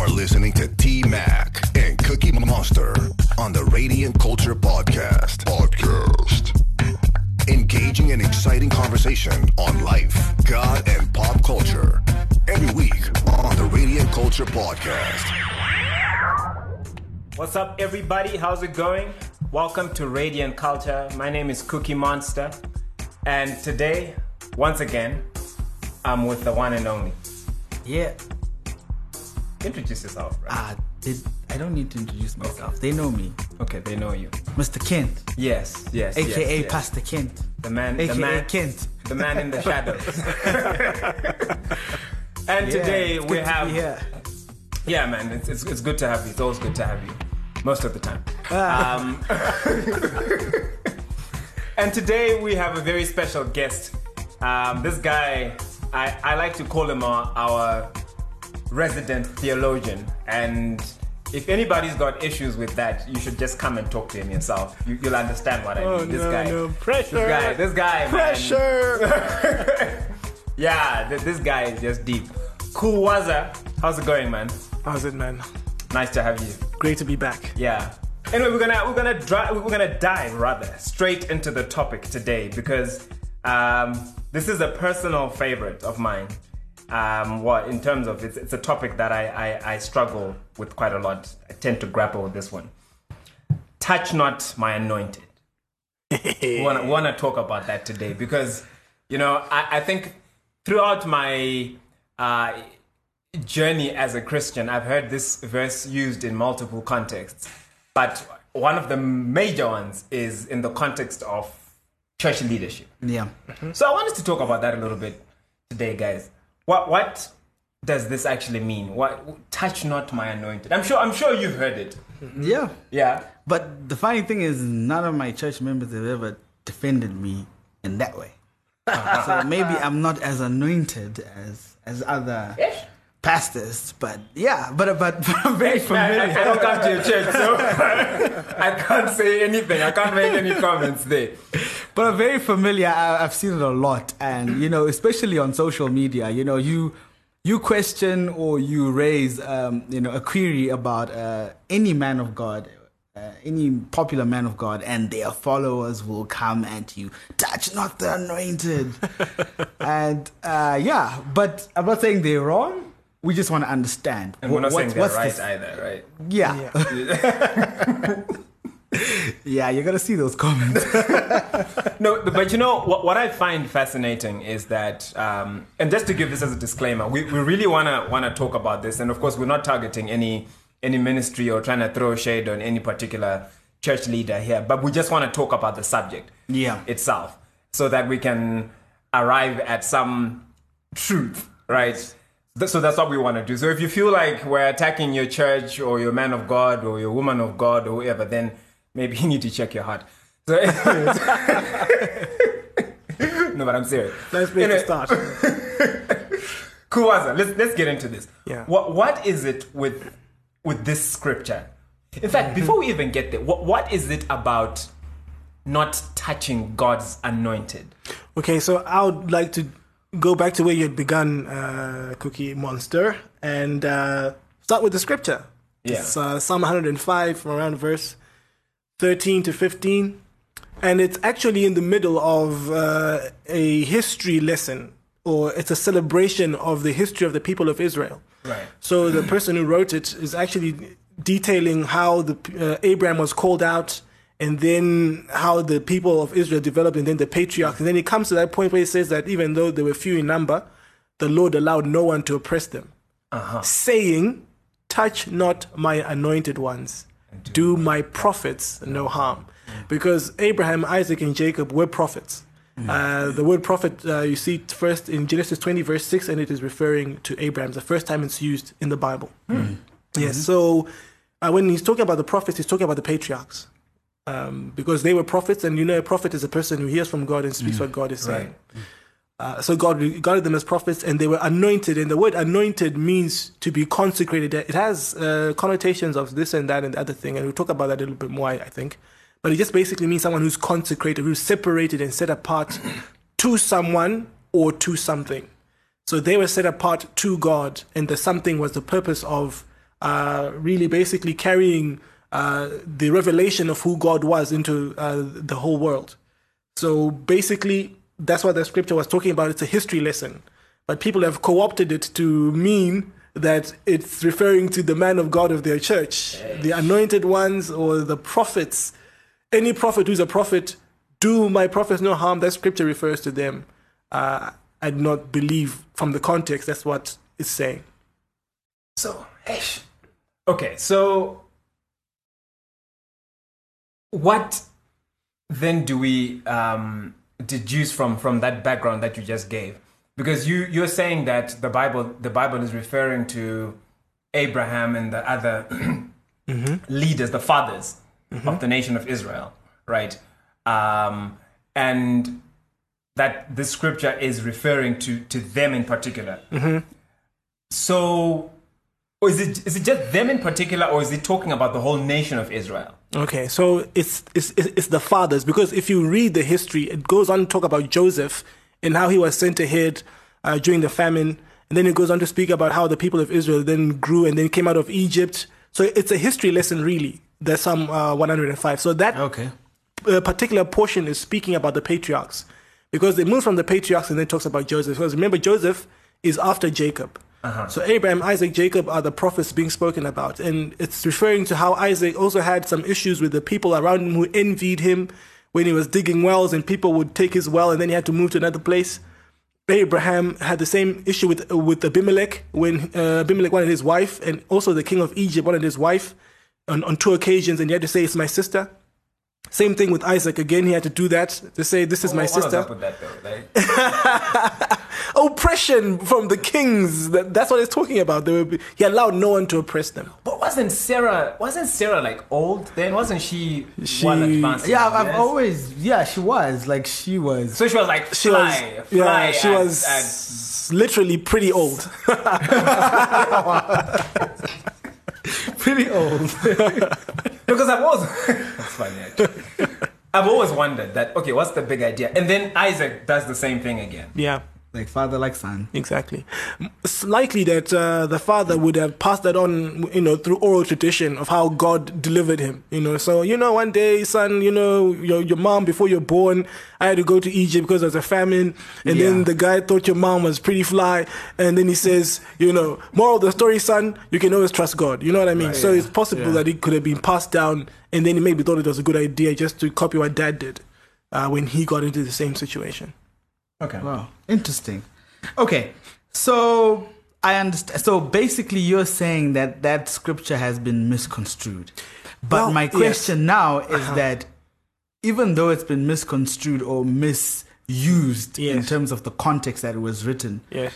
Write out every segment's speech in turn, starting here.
are listening to T Mac and Cookie Monster on the Radiant Culture Podcast. Podcast. Engaging and exciting conversation on life, God, and pop culture. Every week on the Radiant Culture Podcast. What's up, everybody? How's it going? Welcome to Radiant Culture. My name is Cookie Monster, and today, once again, I'm with the one and only. Yeah. Introduce yourself, right? Ah, they, I don't need to introduce myself. They know me. Okay, they know you. Mr. Kent, Yes, yes, aka yes, yes. Pastor Kent, the man, aka the man, Kent. the man in the shadows. and Yeah, today we to have, here. yeah, man, it's, it's it's good to have you. It's always good to have you, most of the time. Ah. Um, and today we have a very special guest. Um, this guy, I, I like to call him our, our resident theologian. And if anybody's got issues with that, you should just come and talk to him yourself. You, you'll understand what I mean. Oh, this no, guy, no. Pressure. This guy, this guy, man. Pressure. Yeah, th- this guy is just deep. Kuwaza, how's it going, man? How's it, man? Nice to have you. Great to be back. Yeah. Anyway, we're gonna we're gonna dri- we're gonna dive rather straight into the topic today because um, this is a personal favorite of mine. Um, what in terms of it's, it's a topic that I, I I struggle with quite a lot. I tend to grapple with this one. Touch not my anointed. we want to want to talk about that today because you know I, I think throughout my uh, journey as a Christian, I've heard this verse used in multiple contexts, but one of the major ones is in the context of church leadership. Yeah. So I wanted to talk about that a little bit today, guys. What what does this actually mean? What touch not my anointed? I'm sure I'm sure you've heard it. Yeah. Yeah. But the funny thing is, none of my church members have ever defended me in that way. so maybe I'm not as anointed as as other Ish. pastors, but yeah, but but, but I'm very familiar. I, I don't come to your church, so I can't say anything. I can't make any comments there. But I'm very familiar. I, I've seen it a lot, and you know, especially on social media. You know, you you question or you raise, um, you know, a query about uh, any man of God, uh, any popular man of God, and their followers will come at you. Touch not the anointed, and uh, yeah. But I'm not saying they're wrong. We just want to understand. And we're not What- saying they're what's right the- either, right? yeah. yeah, you're gonna see those comments. No, but you know what? What I find fascinating is that, um, and just to give this as a disclaimer, we, we really wanna wanna talk about this, and of course, we're not targeting any any ministry or trying to throw shade on any particular church leader here, but we just want to talk about the subject Yeah. itself, so that we can arrive at some truth, right? So that's what we want to do. So if you feel like we're attacking your church or your man of God or your woman of God or whoever, then maybe you need to check your heart. So no, but I'm serious. Let's make Anyway, a start. Kuwaza, let's let's get into this. Yeah. What what is it with with this scripture? In fact, before we even get there, what what is it about not touching God's anointed? Okay, so I would like to go back to where you had begun, uh, Cookie Monster, and uh, start with the scripture. Yeah. It's uh, Psalm 105 from around verse 13 to 15. And it's actually in the middle of uh, a history lesson, or it's a celebration of the history of the people of Israel. Right. So the person who wrote it is actually detailing how the uh, Abraham was called out, and then how the people of Israel developed, and then the patriarchs. And then it comes to that point where he says that even though they were few in number, the Lord allowed no one to oppress them, saying, "Touch not my anointed ones, do my prophets no harm," because Abraham, Isaac, and Jacob were prophets. Uh, the word prophet uh, you see first in Genesis 20, verse 6, and it is referring to Abraham. It's the first time it's used in the Bible. Yes, so uh, when he's talking about the prophets, he's talking about the patriarchs. Um, because they were prophets, and you know, a prophet is a person who hears from God and speaks what God is saying. Uh, so God regarded them as prophets, and they were anointed. And the word anointed means to be consecrated. It has uh, connotations of this and that and the other thing, and we'll talk about that a little bit more, I I think. But it just basically means someone who's consecrated, who's separated and set apart to someone or to something. So they were set apart to God, and the something was the purpose of uh, really basically carrying uh, the revelation of who God was into uh, the whole world. So basically, that's what the scripture was talking about. It's a history lesson, but people have co-opted it to mean that it's referring to the man of God of their church, the anointed ones or the prophets. Any prophet who's a prophet, do my prophets no harm. That scripture refers to them. Uh, I do not believe from the context that's what it's saying. So, okay, so what then do we um, deduce from from that background that you just gave? Because you you're saying that the Bible the Bible is referring to Abraham and the other leaders, the fathers of the nation of Israel, right? Um, and that the scripture is referring to to them in particular. So, or is it is it just them in particular, or is it talking about the whole nation of Israel? Okay, so it's, it's it's the fathers because if you read the history, it goes on to talk about Joseph and how he was sent ahead uh, during the famine, and then it goes on to speak about how the people of Israel then grew and then came out of Egypt. So it's a history lesson, really. That's Psalm uh, 105. So that Okay. uh, particular portion is speaking about the patriarchs because it moves from the patriarchs and then talks about Joseph. Because remember, Joseph is after Jacob. So Abraham, Isaac, Jacob are the prophets being spoken about, and it's referring to how Isaac also had some issues with the people around him who envied him when he was digging wells, and people would take his well, and then he had to move to another place. Abraham had the same issue with with Abimelech when uh, Abimelech wanted his wife, and also the king of Egypt wanted his wife on, on two occasions, and he had to say, "It's my sister." Same thing with Isaac. Again, he had to do that to say, "This is my What was sister." up with that though? Like, Oppression from the kings. That, that's what he's talking about. They were, he allowed no one to oppress them. but wasn't Sarah wasn't Sarah like old then? Wasn't she, She- well advanced? Yeah, I've, I've always yeah, she was like she was. So she was like She fly, was, fly. yeah, she at- was at- literally pretty old. pretty old. because I've always that's funny. Actually. I've always wondered that. Okay, what's the big idea? And then Isaac does the same thing again. yeah. Like father, like son. Exactly. It's likely that uh, the father would have passed that on, you know, through oral tradition of how God delivered him. You know, so you know, one day, son, you know, your your mom before you're born, I had to go to Egypt because there was a famine, and Yeah. then the guy thought your mom was pretty fly, and then he says, you know, moral of the story, son, you can always trust God. You know what I mean? so it's possible Yeah. that it could have been passed down, and then he maybe thought it was a good idea just to copy what dad did uh, when he got into the same situation. Okay. Wow, interesting. Okay, so I understand. So basically, you're saying that that scripture has been misconstrued. But Well, my yes. question now is Uh-huh. that even though it's been misconstrued or misused in terms of the context that it was written, Yes.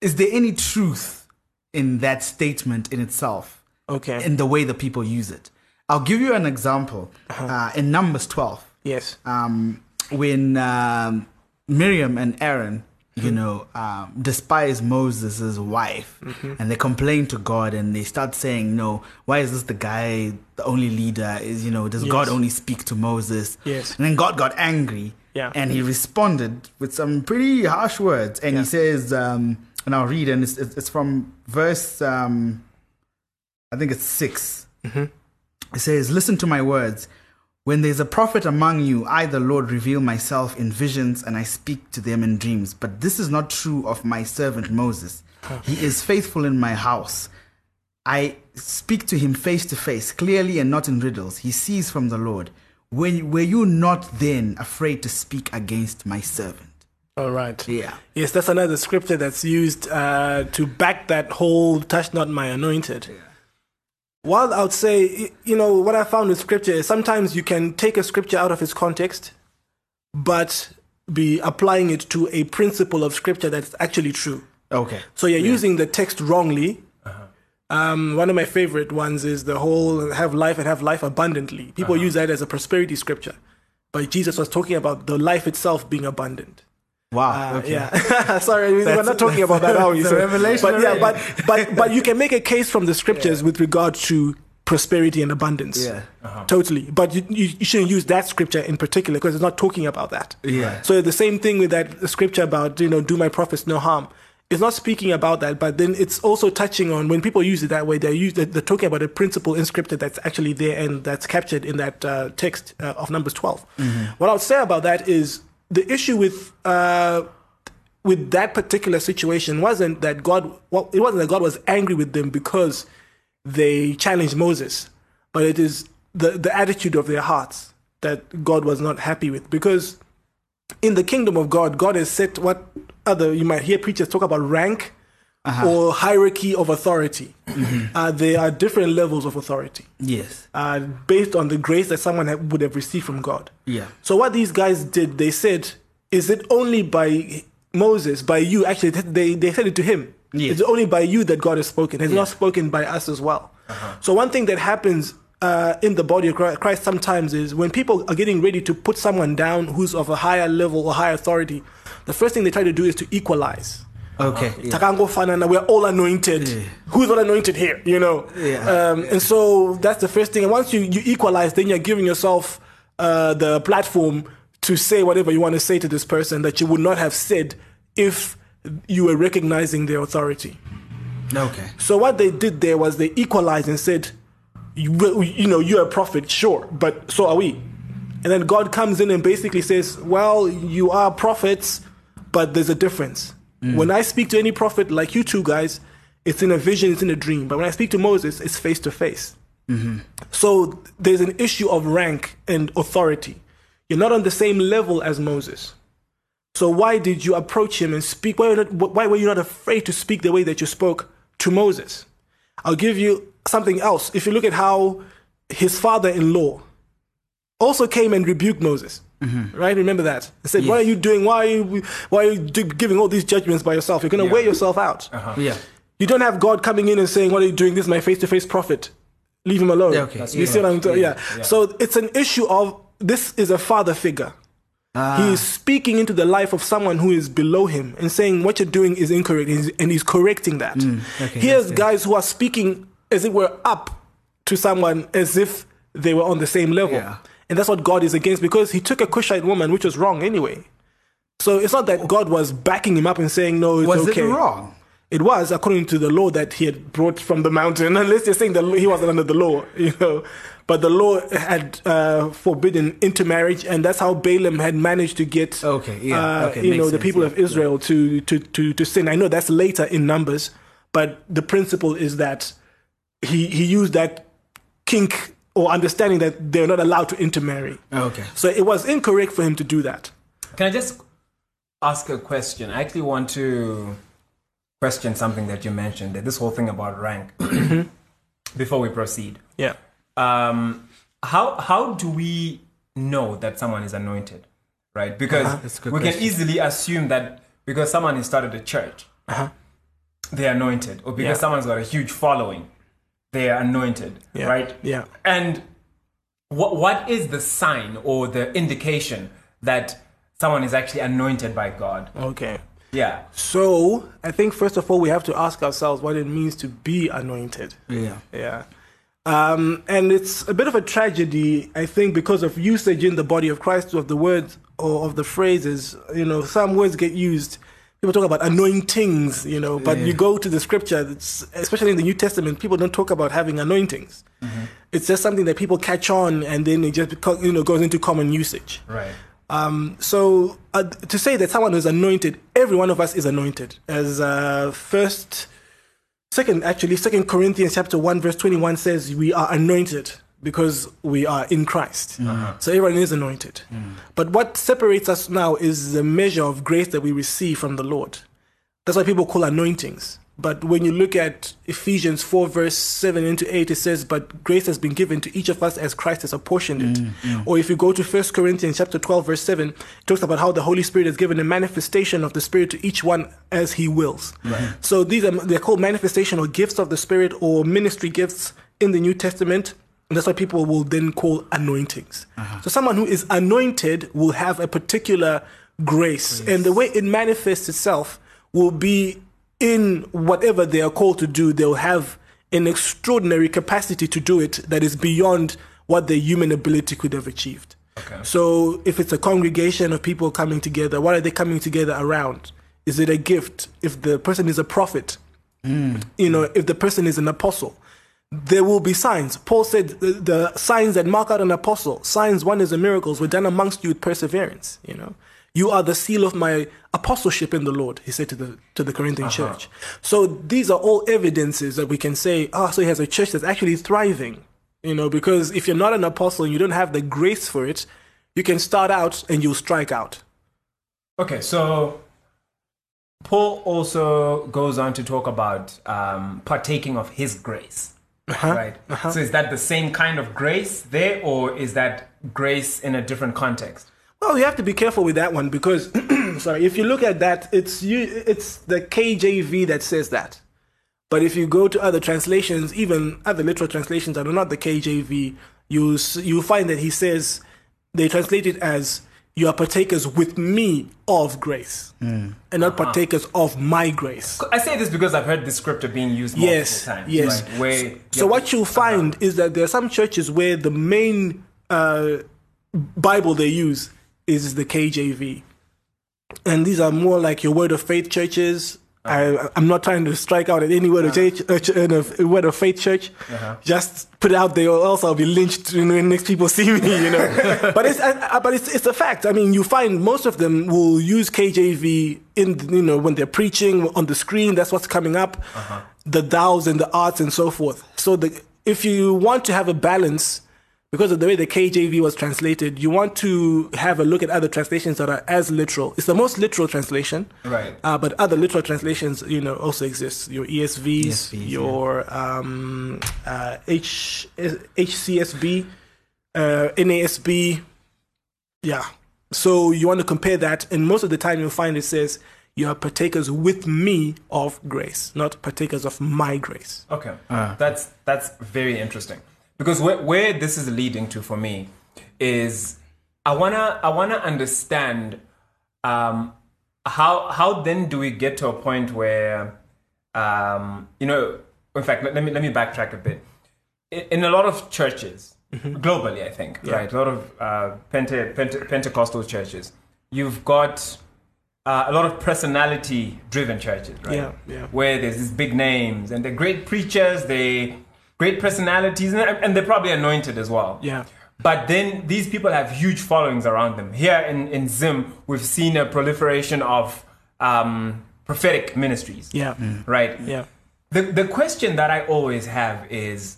is there any truth in that statement in itself? Okay. In the way that people use it. I'll give you an example. Uh-huh. Uh, in Numbers 12, yes. um, when um, Miriam and Aaron, you know, um, despise Moses' wife, and they complain to God, and they start saying, "No, why is this the guy, the only leader? Is you know, does God only speak to Moses?" Yes. And then God got angry, Yeah. and he responded with some pretty harsh words, and Yeah. he says, um, and I'll read, and it's, it's from verse, um, I think it's 6 It says, Listen to my words. When there's a prophet among you, I, the Lord, reveal myself in visions and I speak to them in dreams. But this is not true of my servant Moses. He is faithful in my house. I speak to him face to face, clearly and not in riddles. He sees from the Lord. When, were you not then afraid to speak against my servant? All right. Yeah. Yes, that's another scripture that's used uh, to back that whole touch not my anointed. While I would say, you know, what I found with scripture is sometimes you can take a scripture out of its context, but be applying it to a principle of scripture that's actually true. Okay. So you're using the text wrongly. Um, one of my favorite ones is the whole have life and have life abundantly. People use that as a prosperity scripture. But Jesus was talking about the life itself being abundant. Wow. Uh, okay. Yeah, sorry, we're not talking about that, are we? that's a revelation But yeah, but but but you can make a case from the scriptures with regard to prosperity and abundance. Yeah. Totally. But you, you, you shouldn't use that scripture in particular because it's not talking about that. Yeah. So the same thing with that scripture about, you know, do my prophets no harm. it's not speaking about that, but then it's also touching on when people use it that way, they're, use, they're, they're talking about a principle in scripture that's actually there and that's captured in that uh, text uh, of Numbers 12. What I would say about that is the issue with uh, with that particular situation wasn't that God, well, it wasn't that God was angry with them because they challenged Moses, but it is the, the attitude of their hearts that God was not happy with. Because in the kingdom of God, God has set what other, you might hear preachers talk about rank or hierarchy of authority. Uh, there are different levels of authority Yes. uh, based on the grace that someone ha- would have received from God. Yeah. So what these guys did, they said, is it only by Moses, by you? Actually, they, they said it to him. Yes. It's only by you that God has spoken. Has not spoken by us as well. So one thing that happens uh, in the body of Christ sometimes is when people are getting ready to put someone down who's of a higher level or higher authority, the first thing they try to do is to equalize. Okay. yeah. Takango Fanana, we're all anointed. Who's all anointed here? You know? Yeah. Um, and so that's the first thing. And once you, you equalize, then you're giving yourself uh, the platform to say whatever you want to say to this person that you would not have said if you were recognizing their authority. Okay. So what they did there was they equalized and said, you, you know, you're a prophet, sure, but so are we. And then God comes in and basically says, well, you are prophets, but there's a difference. Mm. When I speak to any prophet like you two guys, it's in a vision, it's in a dream. But when I speak to Moses, it's face to face. So there's an issue of rank and authority. You're not on the same level as Moses. So why did you approach him and speak? Why were, not, why were you not afraid to speak the way that you spoke to Moses? I'll give you something else. If you look at how his father-in-law also came and rebuked Moses, Mm-hmm. right? Remember that. He said, "What are you doing? Why are you why are you do- giving all these judgments by yourself? You're going to wear yourself out. Uh-huh. Yeah. You don't have God coming in and saying, "What are you doing? This is my face-to-face prophet. Leave him alone." Yeah, okay. That's You see what I'm saying? Yeah. So it's an issue of this is a father figure. Ah. He is speaking into the life of someone who is below him and saying what you're doing is incorrect, and he's, and he's correcting that. Mm, okay, Here's that's guys who are speaking as if we're up to someone as if they were on the same level. Yeah. And that's what God is against because he took a Cushite woman, which was wrong anyway. So it's not that God was backing him up and saying, no, it's Was okay. it wrong? It was according to the law that he had brought from the mountain. Unless you're saying that he wasn't under the law, you know. But the law had uh, forbidden intermarriage, and that's how Balaam had managed to get, Okay, yeah, uh, okay, you know, the people yeah, of Israel to, to to to sin. I know that's later in Numbers, but the principle is that he he used that kink or understanding that they're not allowed to intermarry. Okay. So it was incorrect for him to do that. Can I just ask a question? I actually want to question something that you mentioned, that this whole thing about rank, before we proceed. Yeah. Um, how how do we know that someone is anointed, right? Because Uh-huh. That's a good we can easily assume that because someone has started a church, they're anointed, or because Uh-huh. Yeah. someone's got a huge following, they are anointed, Yeah. right? Yeah. And what what is the sign or the indication that someone is actually anointed by God? Okay. Yeah. So I think first of all we have to ask ourselves what it means to be anointed. Yeah. Yeah. Um, and it's a bit of a tragedy, I think, because of usage in the body of Christ of the words or of the phrases. You know, some words get used. People talk about anointings, you know, but you go to the scripture, especially in the New Testament, people don't talk about having anointings. It's just something that people catch on and then it just, you know, goes into common usage. Right. Um, so uh, to say that someone is anointed, every one of us is anointed. As uh, first, second, actually, Second Corinthians chapter one verse twenty one says, we are anointed because we are in Christ. Mm-hmm. So everyone is anointed. Mm. But what separates us now is the measure of grace that we receive from the Lord. That's why people call anointings. But when you look at Ephesians 4, verse 7 into 8, it says, But grace has been given to each of us as Christ has apportioned it. Mm, mm. Or if you go to 1 Corinthians chapter 12, verse 7, it talks about how the Holy Spirit has given a manifestation of the Spirit to each one as he wills. So these are they're called manifestation or gifts of the Spirit or ministry gifts in the New Testament. And that's why people will then call anointings. Uh-huh. So someone who is anointed will have a particular grace. And the way it manifests itself will be in whatever they are called to do, they'll have an extraordinary capacity to do it that is beyond what their human ability could have achieved. So if it's a congregation of people coming together, what are they coming together around? Is it a gift? If the person is a prophet, hmm. you know, if the person is an apostle, there will be signs. Paul said the, the signs that mark out an apostle, signs, wonders, and miracles were done amongst you with perseverance. You know, you are the seal of my apostleship in the Lord. He said to the to the Corinthian church. So these are all evidences that we can say, ah, so he has a church that's actually thriving. You know, because if you're not an apostle and you don't have the grace for it, you can start out and you'll strike out. Okay, so Paul also goes on to talk about um, partaking of his grace. Uh-huh. Right. Uh-huh. So is that the same kind of grace there, or is that grace in a different context? Well, you have to be careful with that one because, sorry, if you look at that, it's you, it's the KJV that says that. But if you go to other translations, even other literal translations that are not the KJV, you you find that he says they translate it as "you are partakers with me of grace," and not partakers of my grace. I say this because I've heard this scripture being used multiple Yes, times. yes. Right? Where So yeah, what you'll find is that there are some churches where the main uh, Bible they use is the KJV, and these are more like your Word of Faith churches. I, I'm not trying to strike out at any word of church, uh, ch- uh, word of faith church. Just put it out there, or else I'll be lynched when next people see me. You know, but it's uh, uh, but it's it's a fact. I mean, you find most of them will use KJV in you know when they're preaching on the screen. That's what's coming up, the thous and the arts and so forth. So the if you want to have a balance because of the way the KJV was translated, you want to have a look at other translations that are as literal. It's the most literal translation, Right. Uh, but other literal translations, you know, also exist. Your ESVs, ESVs, your um, uh, H HCSB, uh, NASB, yeah. So you want to compare that, and most of the time you'll find it says you are partakers with me of grace, not partakers of my grace. Okay, that's that's very interesting because where, where this is leading to for me is I wanna I wanna understand um, how how then do we get to a point where um, you know in fact let, let me let me backtrack a bit. In, in a lot of churches globally I think right a lot of uh, Pente, Pente, Pentecostal churches you've got uh, a lot of personality driven churches right? Yeah, yeah. where there's these big names and they're great preachers, they great personalities, and, and they're probably anointed as well. Yeah. But then these people have huge followings around them. Here in, in Zim, we've seen a proliferation of um, prophetic ministries. Yeah, Right? yeah. The, the question that I always have is,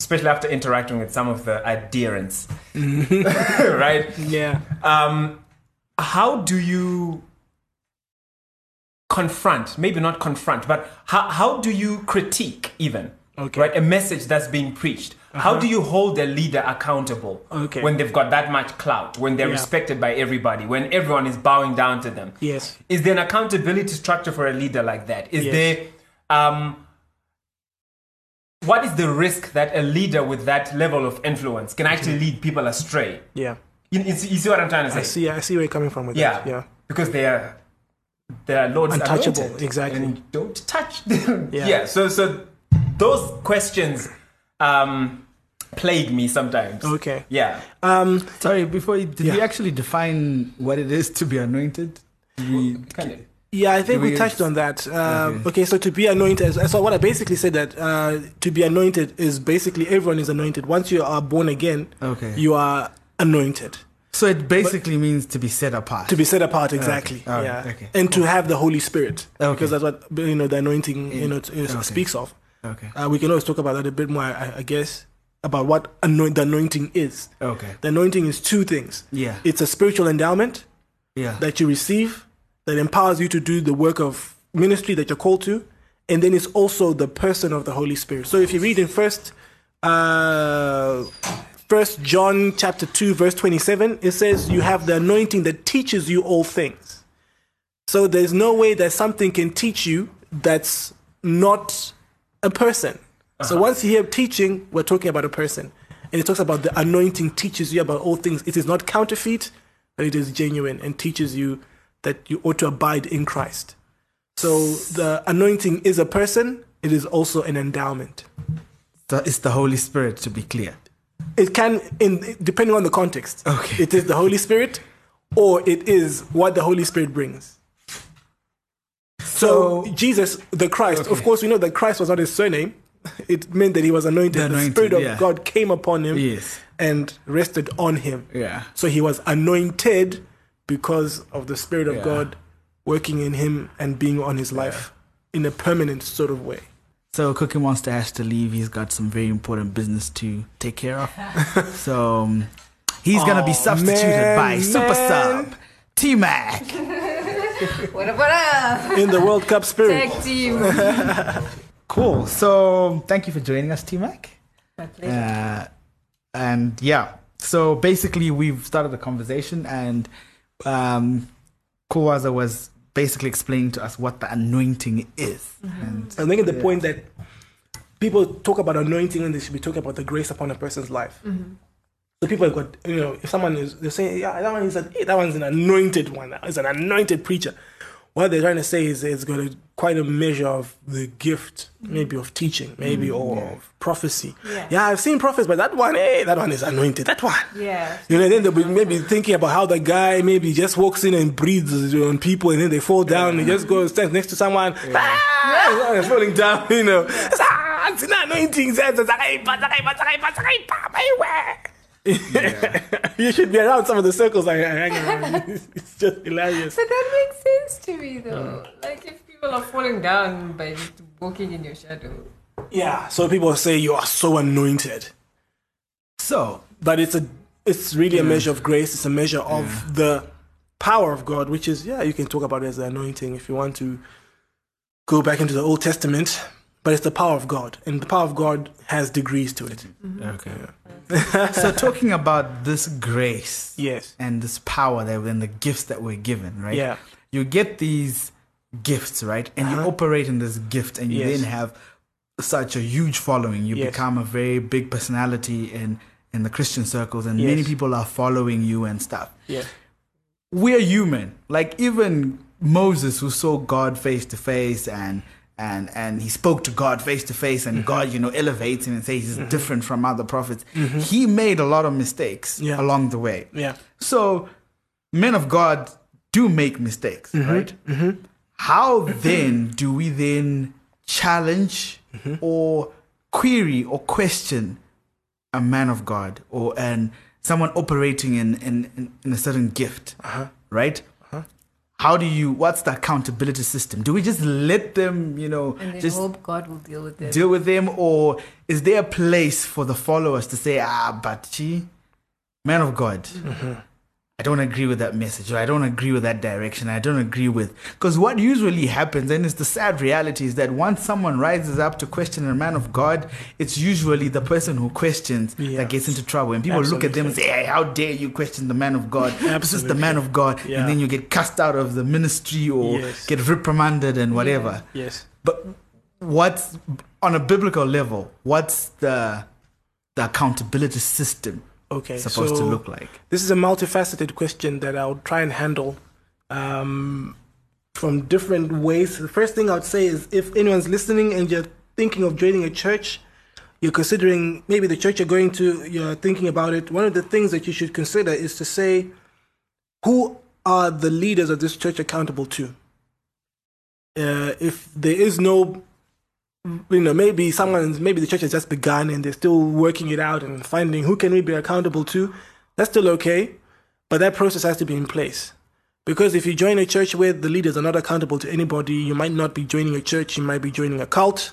especially after interacting with some of the adherents, right? Yeah. um, how do you confront maybe not confront but how, how do you critique even Okay. right a message that's being preached how do you hold a leader accountable Okay. when they've got that much clout when they're Yeah. respected by everybody when everyone is bowing down to them Yes. is there an accountability structure for a leader like that is Yes. there um, what is the risk that a leader with that level of influence can actually lead people astray Yeah. you, you see what i'm trying to say I see. I see where you're coming from with yeah, that. Yeah. because they are they are Lord's Untouchable, anointed, exactly. and don't touch them. Yeah. Yeah. So so those questions um, plague me sometimes. Okay. Yeah. Um. Sorry, before you, did we actually define what it is to be anointed? Did we, Kind of. Yeah, I think we we- touched on that. Um, okay. so to be anointed, so what I basically said that uh, to be anointed is basically everyone is anointed. Once you are born again, Okay. you are anointed so it basically means to be set apart. to be set apart. Exactly. All right, Yeah. okay, And to have the Holy Spirit, Okay. because that's what you know the anointing you know Okay. speaks of. okay. Uh, we can always talk about that a bit more, I, I guess, about what anoint, the anointing is. Okay. The anointing is two things. Yeah. It's a spiritual endowment Yeah. that you receive that empowers you to do the work of ministry that you're called to and then it's also the person of the holy spirit so if you read in first uh first john chapter 2 verse 27 it says you have the anointing that teaches you all things so there's no way that something can teach you that's not a person so uh-huh. once you hear teaching we're talking about a person and it talks about the anointing teaches you about all things it is not counterfeit but it is genuine and teaches you that you ought to abide in Christ. So the anointing is a person, it is also an endowment. So it's the Holy Spirit, to be clear. It can, in depending on the context, Okay. it is the Holy Spirit or it is what the Holy Spirit brings. So, Jesus, the Christ, of course, we know that Christ was not his surname. It meant that he was anointed. The The, Spirit of yeah. God came upon him Yes. and rested on him. Yeah. So he was anointed because of the Spirit of Yeah. God working in him and being on his life in a permanent sort of way. So Cookie Monster has to leave. He's got some very important business to take care of. so um, he's gonna be substituted man, by Super. Sub T Mac. What up, what up? In the World Cup spirit. Tag team. Cool. So thank you for joining us, T Mac. My pleasure. Uh, and yeah, so basically we've started the conversation, and um, Kuwaza was basically explaining to us what the anointing is. Mm-hmm. And I'm making the point that people talk about anointing when they should be talking about the grace upon a person's life. Mm-hmm. So people have got, you know, if someone is, they're saying, yeah, that one is a, that one's an anointed one. That is an anointed preacher. What they're trying to say is it's got a, quite a measure of the gift, maybe of teaching, maybe or of prophecy. Yeah. yeah, I've seen prophets, but that one, hey, that one is anointed. That one. Yeah. You know, then they'll be maybe thinking about how the guy maybe just walks in and breathes on people and then they fall down and he just goes stands next to someone. Ah, it's falling down, you know. Ah, it's an anointing. you should be around some of the circles I I hang around. It's just hilarious. But that makes sense to me, though. Like, if people are falling down by just walking in your shadow. Yeah, so people say you are so anointed. so But it's a it's really a measure of grace, it's a measure of the power of God, which is yeah, you can talk about it as the anointing if you want to go back into the Old Testament, but it's the power of God. And the power of God has degrees to it. okay. so talking about this grace Yes. and this power that and the gifts that we're given, right? Yeah. You get these gifts, right? And you operate in this gift and you Uh-huh. Yes. then have such a huge following. You Yes. become a very big personality in in the Christian circles and many people are following you and stuff. Yeah. We're human. Like even Moses who saw God face to face and and and he spoke to God face to face Mm-hmm. and God, you know, elevates him and says he's different from other prophets. He made a lot of mistakes Yeah. along the way. Yeah. So, men of God do make mistakes, Mm-hmm. right? How then do we then challenge Mm-hmm. or query or question a man of God or an someone operating in in, in, in a certain gift, Uh-huh. right? How do you? What's the accountability system? Do we just let them, you know, And just hope God will deal with it. deal with them, or is there a place for the followers to say, ah, but gee, man of God, I don't agree with that message, or I don't agree with that direction, I don't agree with. Because what usually happens, and it's the sad reality, is that once someone rises up to question a man of God, it's usually the person who questions Yeah. that gets into trouble. And people look at them and say, hey, how dare you question the man of God? This is the man of God. Yeah. And then you get cast out of the ministry or Yes. get reprimanded and whatever. Yes. But what's on a biblical level? What's the the accountability system Okay. supposed so to look like? This is a multifaceted question that I'll try and handle um, from different ways. The first thing I would say is if anyone's listening and you're thinking of joining a church, you're considering maybe the church you're going to, you're thinking about it, one of the things that you should consider is to say, who are the leaders of this church accountable to? Uh, if there is no you know, maybe someone's maybe the church has just begun and they're still working it out and finding who can we be accountable to. That's still okay, but that process has to be in place. Because if you join a church where the leaders are not accountable to anybody, you might not be joining a church, you might be joining a cult.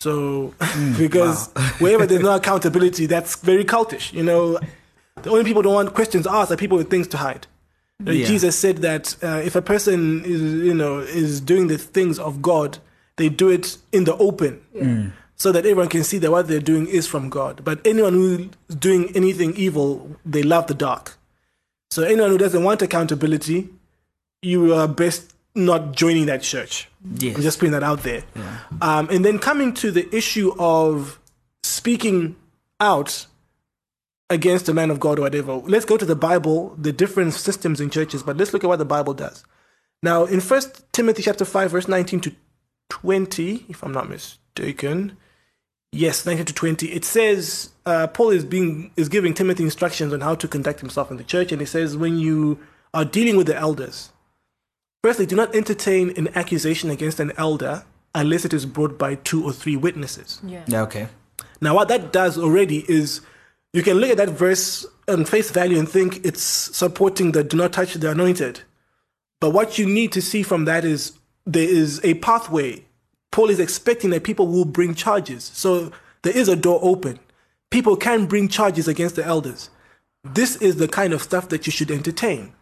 So, because wherever there's no accountability, that's very cultish. You know, the only people who don't want questions asked are people with things to hide. You know, Yeah. Jesus said that uh, if a person is, you know, is doing the things of God, they do it in the open, so that everyone can see that what they're doing is from God. But anyone who's doing anything evil, they love the dark. So anyone who doesn't want accountability, you are best not joining that church. Yes. I'm just putting that out there. Um, and then coming to the issue of speaking out against a man of God or whatever, let's go to the Bible, the different systems in churches, but let's look at what the Bible does. Now, in First Timothy chapter 5, verse 19 to 20, if I'm not mistaken, yes, 19 to 20, it says uh, Paul is being is giving Timothy instructions on how to conduct himself in the church, and he says, when you are dealing with the elders. Firstly, do not entertain an accusation against an elder unless it is brought by two or three witnesses. Yeah. Yeah, okay. Now, what that does already is you can look at that verse on face value and think it's supporting the do not touch the anointed. But what you need to see from that is there is a pathway. Paul is expecting that people will bring charges. So there is a door open. People can bring charges against the elders. This is the kind of stuff that you should entertain.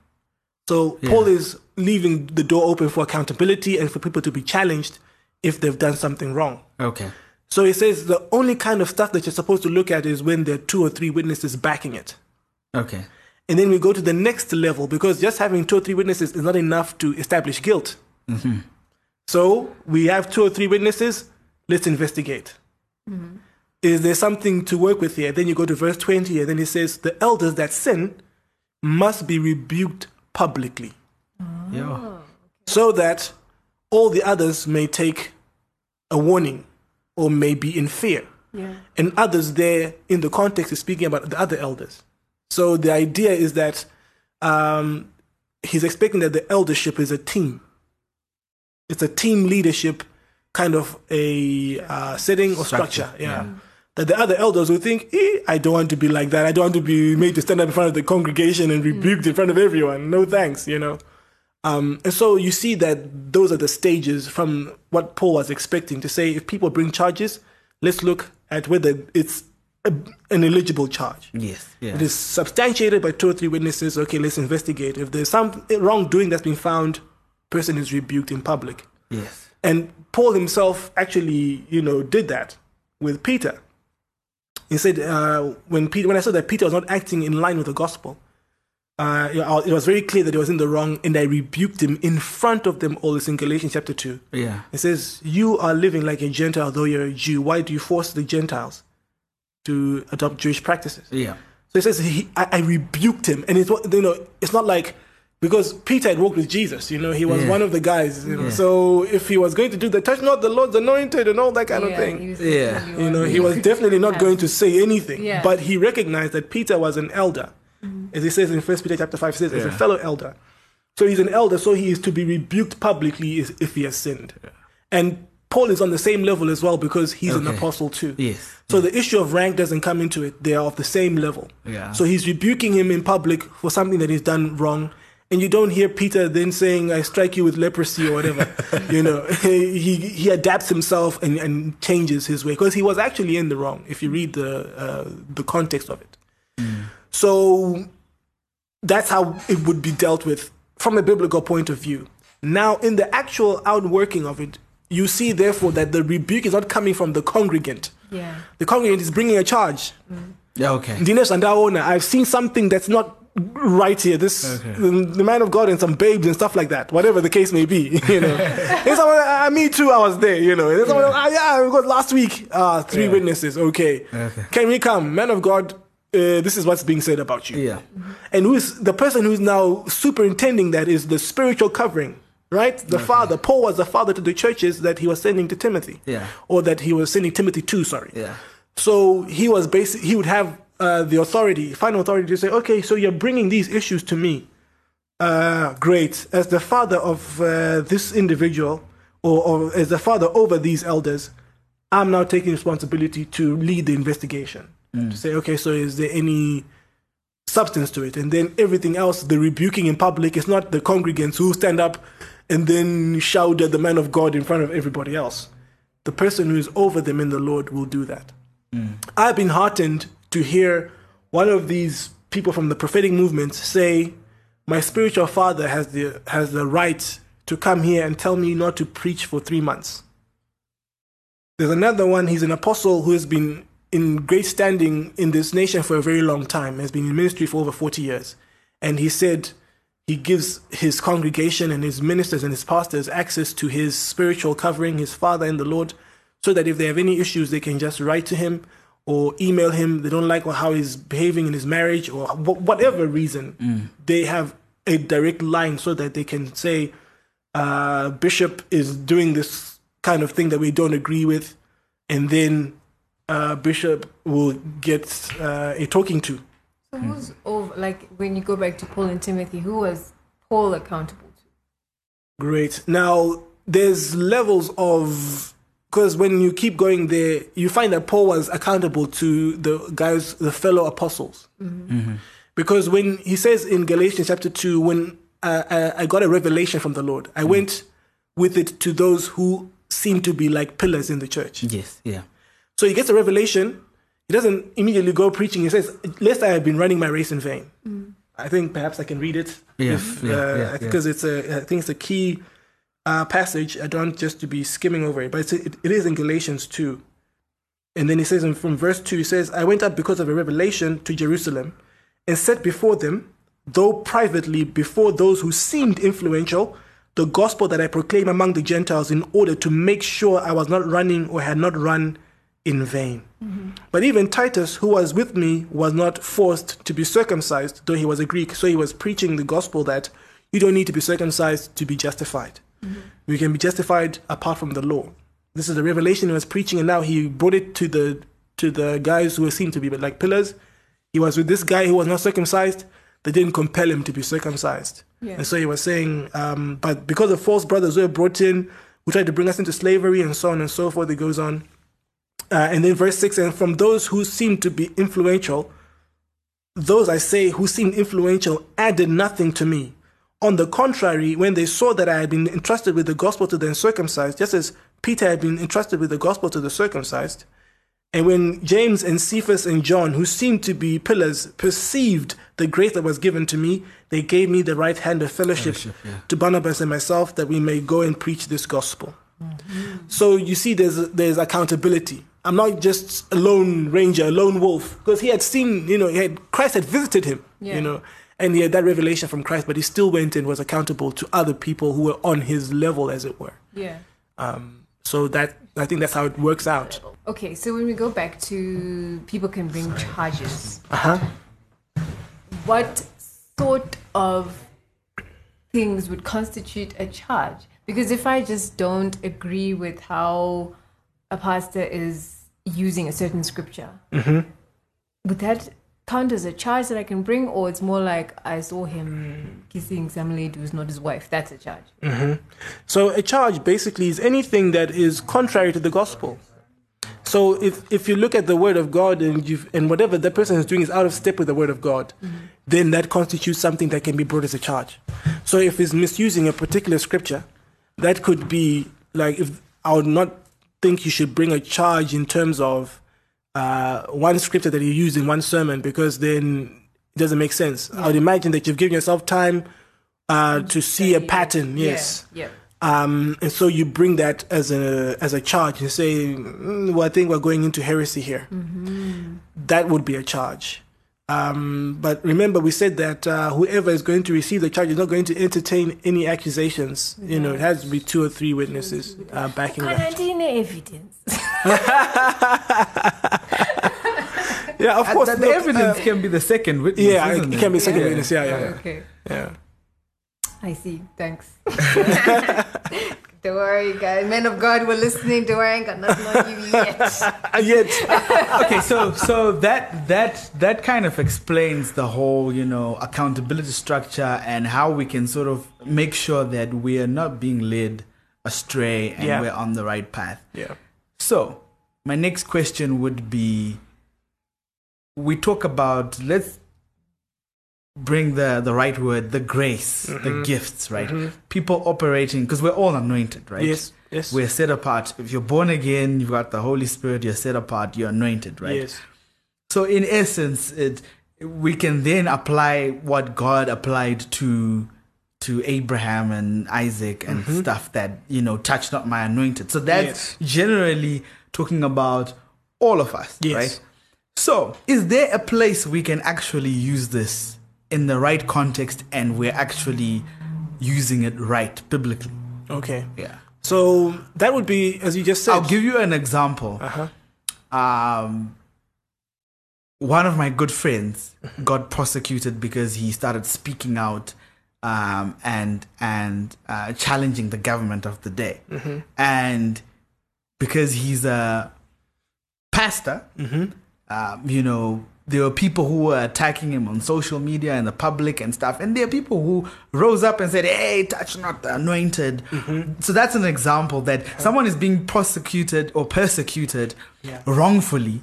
So Paul is leaving the door open for accountability and for people to be challenged if they've done something wrong. Okay. So he says the only kind of stuff that you're supposed to look at is when there are two or three witnesses backing it. Okay. And then we go to the next level because just having two or three witnesses is not enough to establish guilt. Mm-hmm. So we have two or three witnesses, let's investigate. Is there something to work with here? Then you go to verse 20, and then it says, The elders that sin must be rebuked publicly Yeah. so that all the others may take a warning or may be in fear. Yeah. And others there in the context is speaking about the other elders. So the idea is that um, he's expecting that the eldership is a team. It's a team leadership kind of a uh, setting or structure. Structure, yeah. yeah. That the other elders will think, eh, I don't want to be like that. I don't want to be made to stand up in front of the congregation and rebuked in front of everyone. No thanks, you know. Um, and so you see that those are the stages from what Paul was expecting to say if people bring charges, let's look at whether it's a, an eligible charge. Yes. Yeah. It is substantiated by two or three witnesses. Okay, let's investigate. If there's some wrongdoing that's been found, person is rebuked in public. Yes. And Paul himself actually, you know, did that with Peter. He said uh, when Peter, when I saw that Peter was not acting in line with the gospel, uh, it was very clear that he was in the wrong, and I rebuked him in front of them all. This in Galatians chapter two. Yeah. It says, "You are living like a Gentile, though you're a Jew. Why do you force the Gentiles to adopt Jewish practices?" Yeah. So it says he, I, I rebuked him, and it's what you know. It's not like because Peter had walked with Jesus. You know, he was Yeah. one of the guys. You know, Yeah. so if he was going to do the touch not the Lord's anointed and all that kind of thing, was Yeah. you know, he was definitely not Yeah. going to say anything. Yeah. But he recognized that Peter was an elder, as he says in First Peter chapter five, says as a fellow elder. So he's an elder, so he is to be rebuked publicly if if he has sinned. And Paul is on the same level as well because he's an apostle too. Yes. So the issue of rank doesn't come into it. They are of the same level. Yeah. So he's rebuking him in public for something that he's done wrong. And you don't hear Peter then saying, I strike you with leprosy or whatever. you know, he, he adapts himself and, and changes his way because he was actually in the wrong if you read the, uh, the context of it. So that's how it would be dealt with from a biblical point of view. Now, in the actual outworking of it, you see, therefore, that the rebuke is not coming from the congregant. Yeah. The congregant is bringing a charge. Yeah. Okay. Dinesh Andaona, I've seen something that's not right here. This Okay. the, the man of God and some babes and stuff like that. Whatever the case may be, you know. and someone, uh, me too. I was there, you know. And someone, ah, yeah, we got last week. Ah, three Yeah. witnesses. Okay. Okay. can we come, man of God? Uh, this is what's being said about you. Yeah. And who is the person who's now superintending that is the spiritual covering, right? The father. Paul was the father to the churches that he was sending to Timothy. Yeah. Or that he was sending Timothy to, sorry. Yeah. So he was basically He would have uh, the authority, final authority, to say, "Okay, so you're bringing these issues to me. Uh, great. As the father of uh, this individual, or, or as the father over these elders, I'm now taking responsibility to lead the investigation. To say, okay, so is there any substance to it? And then everything else, the rebuking in public, is not the congregants who stand up and then shout at the man of God in front of everybody else. The person who is over them in the Lord will do that. I've been heartened to hear one of these people from the prophetic movement say, "My spiritual father has the has the right to come here and tell me not to preach for three months." There's another one. He's an apostle who has been in great standing in this nation for a very long time. Has been in ministry for over forty years, and he said he gives his congregation and his ministers and his pastors access to his spiritual covering, his father in the Lord, so that if they have any issues, they can just write to him or email him. They don't like how he's behaving in his marriage or whatever reason, they have a direct line so that they can say, uh, Bishop is doing this kind of thing that we don't agree with, and then uh, Bishop will get uh, a talking to. So who's over? Like when you go back to Paul and Timothy, who was Paul accountable to? Great. Now, there's levels of because when you keep going there, you find that Paul was accountable to the guys, the fellow apostles. Mm-hmm. Mm-hmm. Because when he says in Galatians chapter 2, when uh, I, I got a revelation from the Lord, I mm-hmm. went with it to those who seem to be like pillars in the church. Yes, yeah. So he gets a revelation. He doesn't immediately go preaching. He says, "Lest I have been running my race in vain." Mm. I think perhaps I can read it. Yeah, yeah, uh, yeah, because it's a. I think it's a key uh, passage. I don't just to be skimming over it, but it's, it, it is in Galatians two. And then he says in, from verse 2, he says, I went up because of a revelation to Jerusalem and set before them, though privately before those who seemed influential, the gospel that I proclaim among the Gentiles in order to make sure I was not running or had not run in vain. But even Titus, who was with me, was not forced to be circumcised, though he was a Greek. So he was preaching the gospel that you don't need to be circumcised to be justified. We can be justified apart from the law. This is the revelation he was preaching, and now he brought it to the to the guys who seemed to be like pillars. He was with this guy who was not circumcised. They didn't compel him to be circumcised, Yeah. and so he was saying, um, but because of false brothers who were brought in, who tried to bring us into slavery, and so on and so forth. It goes on, uh, and then verse six, and from those who seemed to be influential, those I say who seemed influential added nothing to me. On the contrary, when they saw that I had been entrusted with the gospel to the uncircumcised, just as Peter had been entrusted with the gospel to the circumcised, and when James and Cephas and John, who seemed to be pillars, perceived the grace that was given to me, they gave me the right hand of fellowship, Fellowship, yeah. to Barnabas and myself that we may go and preach this gospel. Mm-hmm. So you see, there's there's accountability. I'm not just a lone ranger, a lone wolf, because he had seen, you know, he had, Christ had visited him, Yeah. you know, and he had that revelation from Christ, but he still went and was accountable to other people who were on his level, as it were. Yeah. Um, so that I think that's how it works out. Okay, so when we go back to people can bring charges, Uh huh. what sort of things would constitute a charge? Because if I just don't agree with how a pastor is using a certain scripture, would that count as a charge that I can bring, or it's more like I saw him kissing some lady who's not his wife? That's a charge. Mm-hmm. So a charge basically is anything that is contrary to the gospel. So if, if you look at the word of God and you and whatever the person is doing is out of step with the word of God, mm-hmm. then that constitutes something that can be brought as a charge. So if he's misusing a particular scripture, that could be like if I would not think you should bring a charge in terms of uh, one scripture that you use in one sermon because then it doesn't make sense. I would imagine that you've given yourself time uh, to see a pattern. Yes. Yeah. yeah. Um, and so you bring that as a as a charge and say, mm, "Well, I think we're going into heresy here." That would be a charge. Um, but remember, we said that uh, whoever is going to receive the charge is not going to entertain any accusations. You know, it has to be two or three witnesses uh, backing that. evidence. Yeah, of Uh, course. the, the look, evidence uh, can be the second witness. yeah, isn't it can be second Yeah. witness. Yeah, yeah, Okay, yeah. I see. Thanks. Don't worry, guys. Men of God were listening. Don't worry, I ain't got nothing on you yet. Yet, okay, so so that that that kind of explains the whole, you know, accountability structure and how we can sort of make sure that we are not being led astray and Yeah. we're on the right path. yeah. So, my next question would be we talk about let's bring the the right word, the grace, the mm-hmm. gifts, right? Mm-hmm. People operating because we're all anointed, right? Yes, yes. We're set apart. If you're born again, you've got the Holy Spirit, you're set apart, you're anointed, right? Yes. So in essence, it we can then apply what God applied to to Abraham and Isaac and mm-hmm. stuff that you know touch not my anointed. So that's generally talking about all of us, Yes. right? So is there a place we can actually use this in the right context and we're actually using it right biblically? Okay. Yeah. So that would be, as you just said. I'll give you an example. Uh-huh. Um, one of my good friends got prosecuted because he started speaking out um, and and uh, challenging the government of the day, and because he's a pastor, um, you know, there were people who were attacking him on social media and the public and stuff. And there are people who rose up and said, hey, touch not the anointed. So that's an example that someone is being prosecuted or persecuted Yeah. wrongfully.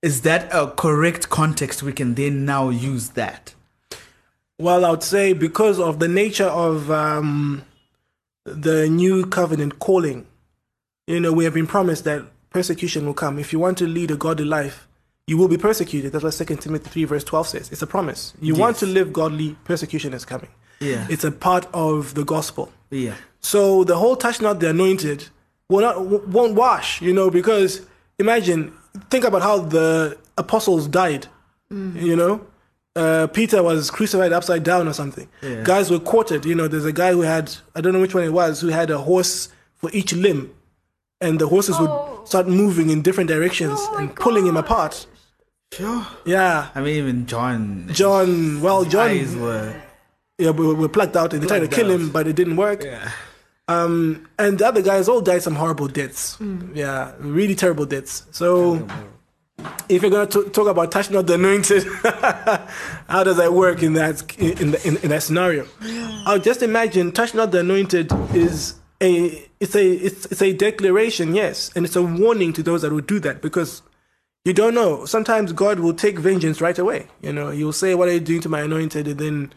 Is that a correct context? We can then now use that. Well, I would say because of the nature of um, the new covenant calling, you know, we have been promised that persecution will come. If you want to lead a godly life, you will be persecuted. That's what Second Timothy 3, verse 12 says. It's a promise. You want to live godly, persecution is coming. Yeah. It's a part of the gospel. Yeah. So the whole touch not the anointed will not won't wash, you know, because imagine think about how the apostles died. You know, uh, Peter was crucified upside down or something. Yeah. Guys were quartered. You know, there's a guy who had I don't know which one it was who had a horse for each limb, and the horses Oh. would start moving in different directions Oh my and pulling him apart. Sure. Yeah, I mean, even John. John. Well, John. eyes were. yeah, we were plucked out and they tried to kill out. him, but it didn't work. Yeah. Um, and the other guys all died some horrible deaths. Yeah, really terrible deaths. So, if you're gonna t- talk about touching not the anointed, how does that work in that in, the, in, in that scenario? I'll just imagine touch not the anointed is a it's a it's, it's a declaration, yes, and it's a warning to those that will do that because you don't know. Sometimes God will take vengeance right away. You know, He will say, "What are you doing to my anointed?" and then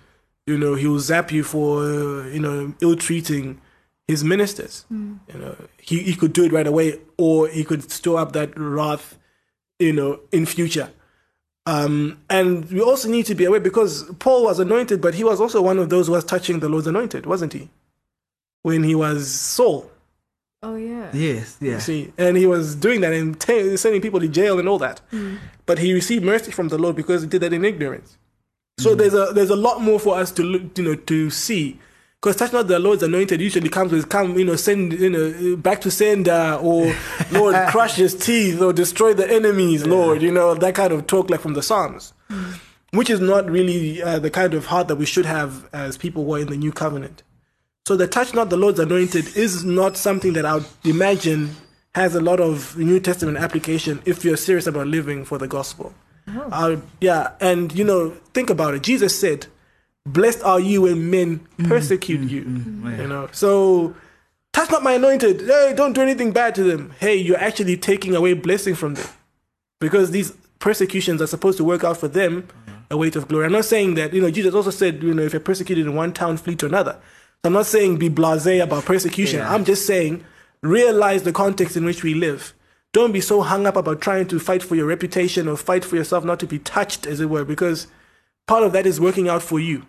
you know He will zap you for uh, you know ill treating his ministers. You know, he, he could do it right away, or he could store up that wrath, you know, in future. Um, and we also need to be aware because Paul was anointed, but he was also one of those who was touching the Lord's anointed, wasn't he? When he was Saul, Oh yeah. Yes. Yeah. you see, and he was doing that and t- sending people to jail and all that. But he received mercy from the Lord because he did that in ignorance. So there's a there's a lot more for us to look, you know, to see. Because touch not the Lord's anointed usually comes with come, you know, send you know back to sender or Lord crush his teeth or destroy the enemies, Lord, you know, that kind of talk like from the Psalms. Which is not really uh, the kind of heart that we should have as people who are in the new covenant. So the touch not the Lord's anointed is not something that I would imagine has a lot of New Testament application if you're serious about living for the gospel. Uh, yeah, and you know, think about it. Jesus said, "Blessed are you when men mm-hmm. persecute you." Mm-hmm. Mm-hmm. You know, so touch not my anointed. Hey, don't do anything bad to them. Hey, you're actually taking away blessing from them because these persecutions are supposed to work out for them a weight of glory. I'm not saying that, you know, Jesus also said, you know, if you're persecuted in one town, flee to another. I'm not saying be blasé about persecution. Yeah. I'm just saying realize the context in which we live. Don't be so hung up about trying to fight for your reputation or fight for yourself not to be touched, as it were, because part of that is working out for you.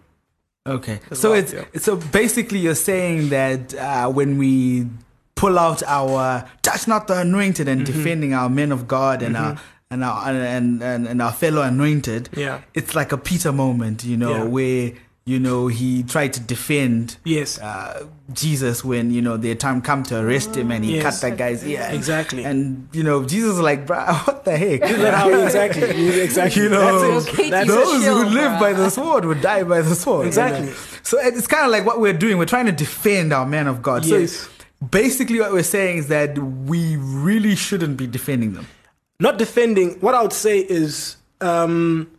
Okay. So well, it's yeah. so basically you're saying that uh, when we pull out our touch not the anointed and Mm-hmm. defending our men of God and our and our and, and and our fellow anointed, Yeah. it's like a Peter moment, you know, Yeah. where you know he tried to defend Yes. uh, Jesus when you know their time come to arrest him and he Yes. cut that guy's ear. Exactly. And you know Jesus is like, bruh, what the heck? Exactly. Exactly. You know, That's Okay, it. That's Jesus. it. those Shield, who live bruh. by the sword would die by the sword. Exactly. you know? So it's kind of like what we're doing. We're trying to defend our men of God. Yes. So basically, what we're saying is that we really shouldn't be defending them. not defending what i would say is um,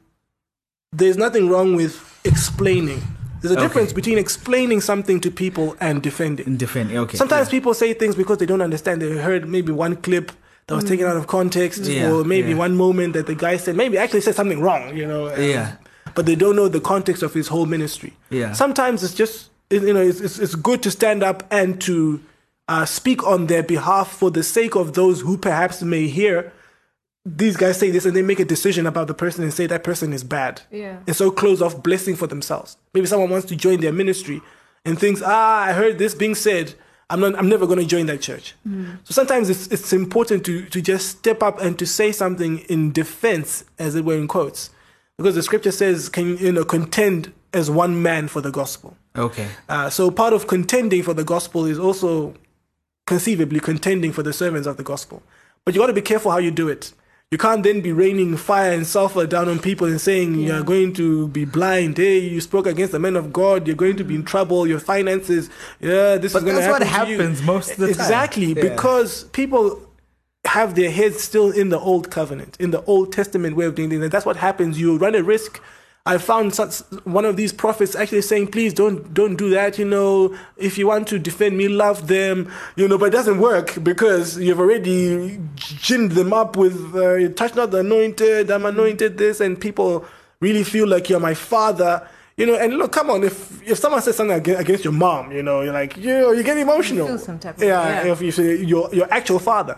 there's nothing wrong with explaining there's a Okay. difference between explaining something to people and defending defending, okay. sometimes people say things because they don't understand they heard maybe one clip that was taken out of context Yeah, or maybe yeah. one moment that the guy said maybe actually said something wrong you know um, Yeah. but they don't know the context of his whole ministry Yeah. sometimes it's just you know it's, it's, it's good to stand up and to uh, speak on their behalf for the sake of those who perhaps may hear these guys say this and they make a decision about the person and say that person is bad Yeah. and so close off blessing for themselves maybe someone wants to join their ministry and thinks ah i heard this being said i'm not i'm never going to join that church so sometimes it's it's important to to just step up and to say something in defense as it were in quotes because the scripture says can you know contend as one man for the gospel okay. uh, so part of contending for the gospel is also conceivably contending for the servants of the gospel. But you got to be careful how you do it. You can't then be raining fire and sulfur down on people and saying you're going to be blind. Hey, you spoke against the men of God. You're going to be in trouble. Your finances. Yeah, this But is going to happen. that's what happen you." happens most of the time. Exactly, Yeah. because people have their heads still in the old covenant, in the Old Testament way of doing things. And that's what happens. You run a risk. I found such, one of these prophets actually saying, "Please don't don't do that." You know, if you want to defend me, love them. You know, but it doesn't work because you've already ginned them up with uh, "touch not the anointed." I'm anointed this, and people really feel like you're my father. You know, and look, come on, if if someone says something against your mom, you know, you're like, you know, you get emotional. feel some type of- yeah, yeah. if you say your your actual father.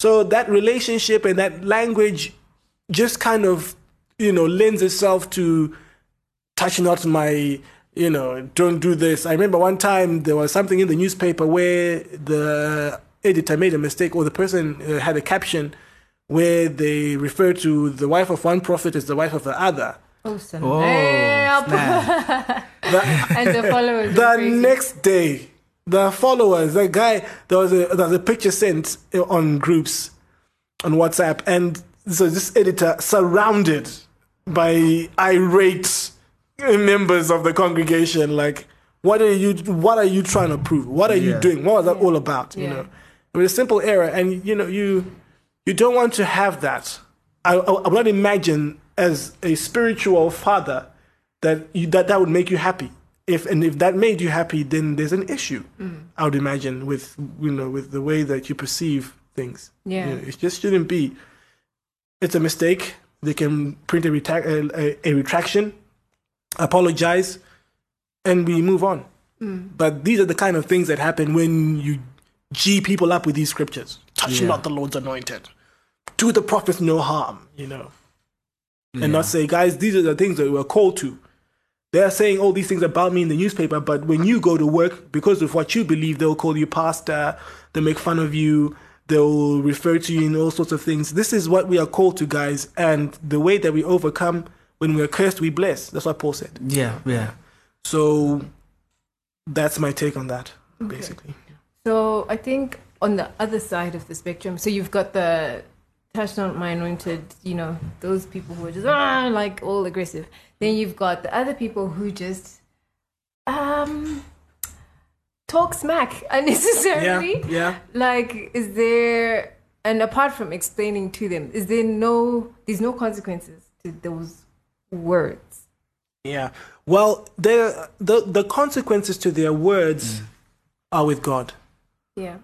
So that relationship and that language just kind of, you know, lends itself to touch not my, you know, don't do this. I remember one time there was something in the newspaper where the editor made a mistake or the person uh, had a caption where they referred to the wife of one prophet as the wife of the other. Oh, snap. Oh, snap. and the followers. the next day, the followers, the guy, there was a there was a picture sent on groups on WhatsApp, and so this editor surrounded by irate members of the congregation, like, what are you what are you trying to prove? What are you doing? What was that all about? You know, it was a simple error, and you know you you don't want to have that. I, I, I would not imagine as a spiritual father that you, that that would make you happy. If and if that made you happy, then there's an issue. Mm. I would imagine with you know with the way that you perceive things. Yeah. You know, it just shouldn't be. It's a mistake. They can print a, retract, a, a, a retraction, apologize, and we move on. Mm. But these are the kind of things that happen when you g people up with these scriptures. Touch Yeah. not the Lord's anointed. Do the prophets no harm. You know and not say, guys, these are the things that we're called to. They're saying all these things about me in the newspaper, but when you go to work, because of what you believe, they'll call you pastor, they'll make fun of you, they'll refer to you in all sorts of things. This is what we are called to, guys, and the way that we overcome when we're cursed, we bless. That's what Paul said. Yeah, yeah. So that's my take on that, basically. So I think on the other side of the spectrum, so you've got the touch on my anointed, you know, those people who are just ah, like all aggressive. Then you've got the other people who just um talk smack unnecessarily. Yeah, yeah. Like, is there and apart from explaining to them, is there no there's no consequences to those words? Yeah. Well, the the the consequences to their words mm. are with God. Yeah.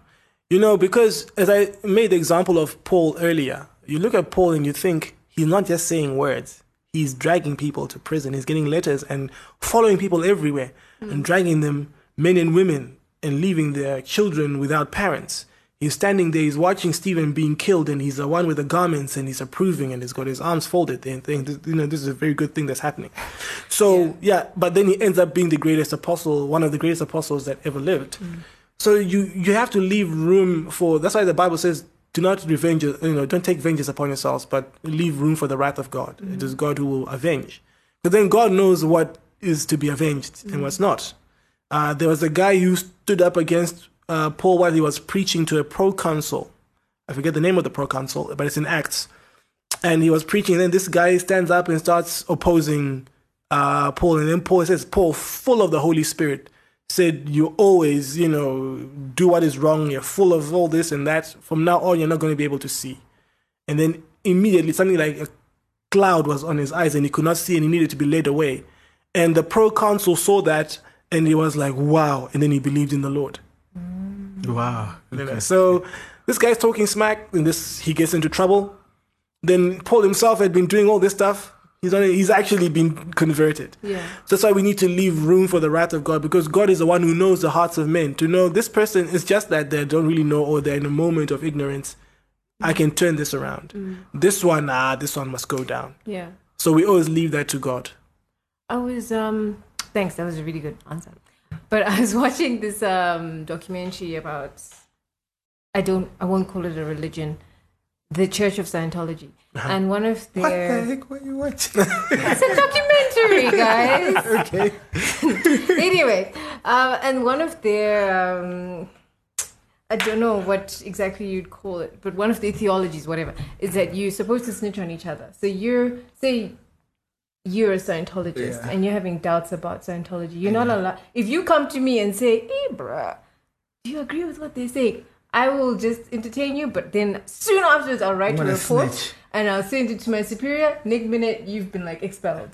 You know, because as I made the example of Paul earlier, you look at Paul and you think he's not just saying words. He's dragging people to prison. He's getting letters and following people everywhere and mm. dragging them, men and women, and leaving their children without parents. He's standing there, he's watching Stephen being killed, and he's the one with the garments, and he's approving, and he's got his arms folded, and think, this- you know, this is a very good thing that's happening. So, yeah, but then he ends up being the greatest apostle, one of the greatest apostles that ever lived. Mm. So you you have to leave room for. That's why the Bible says, "Do not revenge. You know, don't take vengeance upon yourselves, but leave room for the wrath of God. It mm. is God who will avenge. But then God knows what is to be avenged and mm. what's not. Uh, there was a guy who stood up against uh, Paul while he was preaching to a proconsul. I forget the name of the proconsul, but it's in Acts. And he was preaching, and then this guy stands up and starts opposing uh, Paul. And then Paul says, Paul, full of the Holy Spirit, said, You always, you know, do what is wrong. You're full of all this and that. From now on, you're not going to be able to see. And then immediately, something like a cloud was on his eyes and he could not see and he needed to be led away. And the proconsul saw that and he was like, Wow. And then he believed in the Lord. Wow. You know, So this guy's talking smack, and this he gets into trouble. Then Paul himself had been doing all this stuff. He's on, he's actually been converted. Yeah. So that's why we need to leave room for the wrath of God because God is the one who knows the hearts of men. To know this person is just that they don't really know or they're in a moment of ignorance. I can turn this around. This one, ah, this one must go down. Yeah. So we always leave that to God. I was um thanks, that was a really good answer. But I was watching this um documentary about I don't I won't call it a religion, the Church of Scientology. And one of What the their heck were you watching? it's a documentary, guys. okay. anyway, uh, and one of their um, I don't know what exactly you'd call it, but one of their theologies, whatever, is that you're supposed to snitch on each other. So you're say you're a Scientologist Yeah. and you're having doubts about Scientology. You're not allowed. If you come to me and say, "Hey, bruh, do you agree with what they say?" I will just entertain you, but then soon afterwards I'll write a report snitch. and I'll send it to my superior. Next minute you've been like expelled.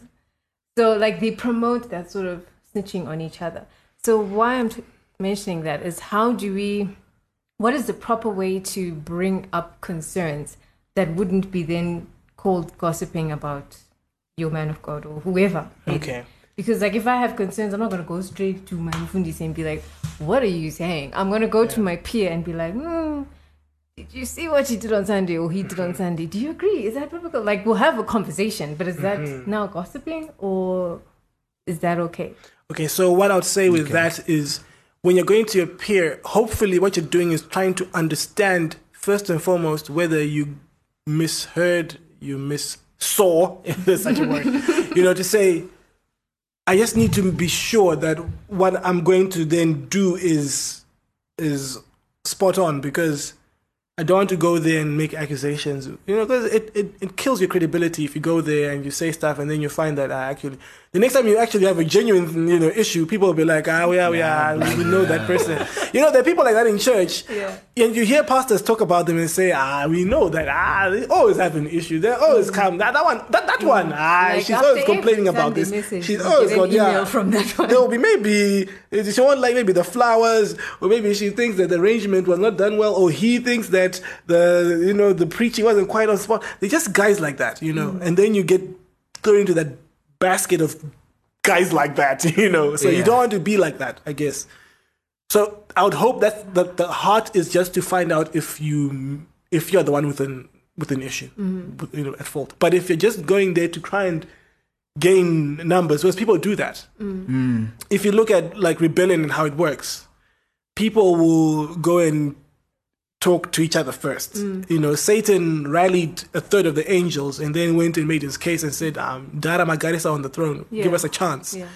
So like they promote that sort of snitching on each other. So why I'm t- mentioning that is how do we, what is the proper way to bring up concerns that wouldn't be then called gossiping about your man of God or whoever. Okay. Because like if I have concerns, I'm not gonna go straight to my mufundisi and be like, "What are you saying?" I'm gonna go to my peer and be like, hmm, "Did you see what she did on Sunday or he did on Sunday? Do you agree? Is that biblical?" Like we'll have a conversation, but is that now gossiping or is that okay? Okay, so what I would say with that is when you're going to your peer, hopefully what you're doing is trying to understand first and foremost whether you misheard, you missaw, if there's such a word. you know, to say, I just need to be sure that what I'm going to then do is is spot on because I don't want to go there and make accusations, you know, because it, it, it kills your credibility if you go there and you say stuff and then you find that I actually the next time you actually have a genuine you know issue, people will be like, ah, yeah, yeah, we, are, we know that person. You know, there are people like that in church, Yeah. and you hear pastors talk about them and say, ah, we know that ah, they always have an issue. They always come that that one, that that one, ah, Like, she's always complaining about this. message, She's you always get an got yeah. email from that one. There will be maybe she won't like maybe the flowers, or maybe she thinks that the arrangement was not done well, or he thinks that the you know the preaching wasn't quite on spot. They're just guys like that, you know, and then you get thrown into that basket of guys like that, you know. So you don't want to be like that, I guess. So I would hope that the, the heart is just to find out if you if you're the one with an with an issue, mm-hmm. with, you know, at fault. But if you're just going there to try and gain numbers, because people do that. Mm-hmm. Mm. If you look at like rebellion and how it works, people will go and talk to each other first. You know, Satan rallied a third of the angels and then went and made his case and said, um, Dara Magarisa on the throne. Give us a chance. Yeah.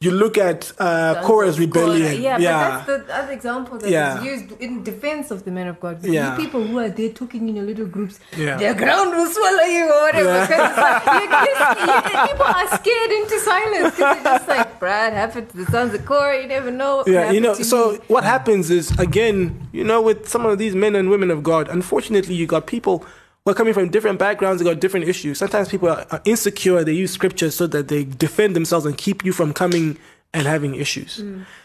You look at uh, Korah's rebellion. Yeah, yeah. but that's the other example that Yeah. was used in defense of the men of God. Yeah. You people who are there talking in your little groups, Yeah. the ground will swallow you or whatever. Yeah. like, you, you, you, people are scared into silence because they're just like, Brad, happened to the sons of Korah. You never know. yeah, you know, so me." what happens is, again, you know, with some of these men and women of God, unfortunately, you got people who are coming from different backgrounds, they got different issues. Sometimes people are, are insecure, they use scripture so that they defend themselves and keep you from coming and having issues.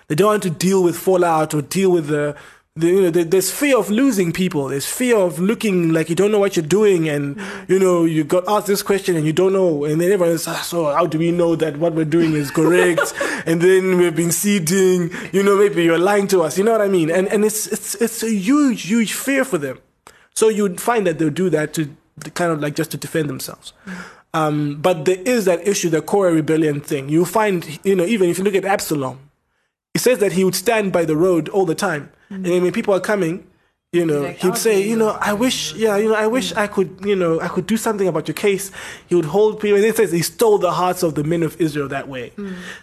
They don't want to deal with fallout or deal with the. the you know, there- there's fear of losing people. There's fear of looking like you don't know what you're doing, and you know you got asked this question and you don't know, and then everyone's "Ah, so how do we know that what we're doing is correct? and then we've been seeding. You know, maybe you're lying to us. You know what I mean? And and it's it's it's a huge huge fear for them. So you'd find that they'll do that to kind of like just to defend themselves. Um, but there is that issue, the Korah rebellion thing. You find, you know, even if you look at Absalom, it says that he would stand by the road all the time. And then when people are coming, you know, like, he'd say, you know, I wish, yeah, you know, I wish I could, you know, I could do something about your case. He would hold people, and it says he stole the hearts of the men of Israel that way.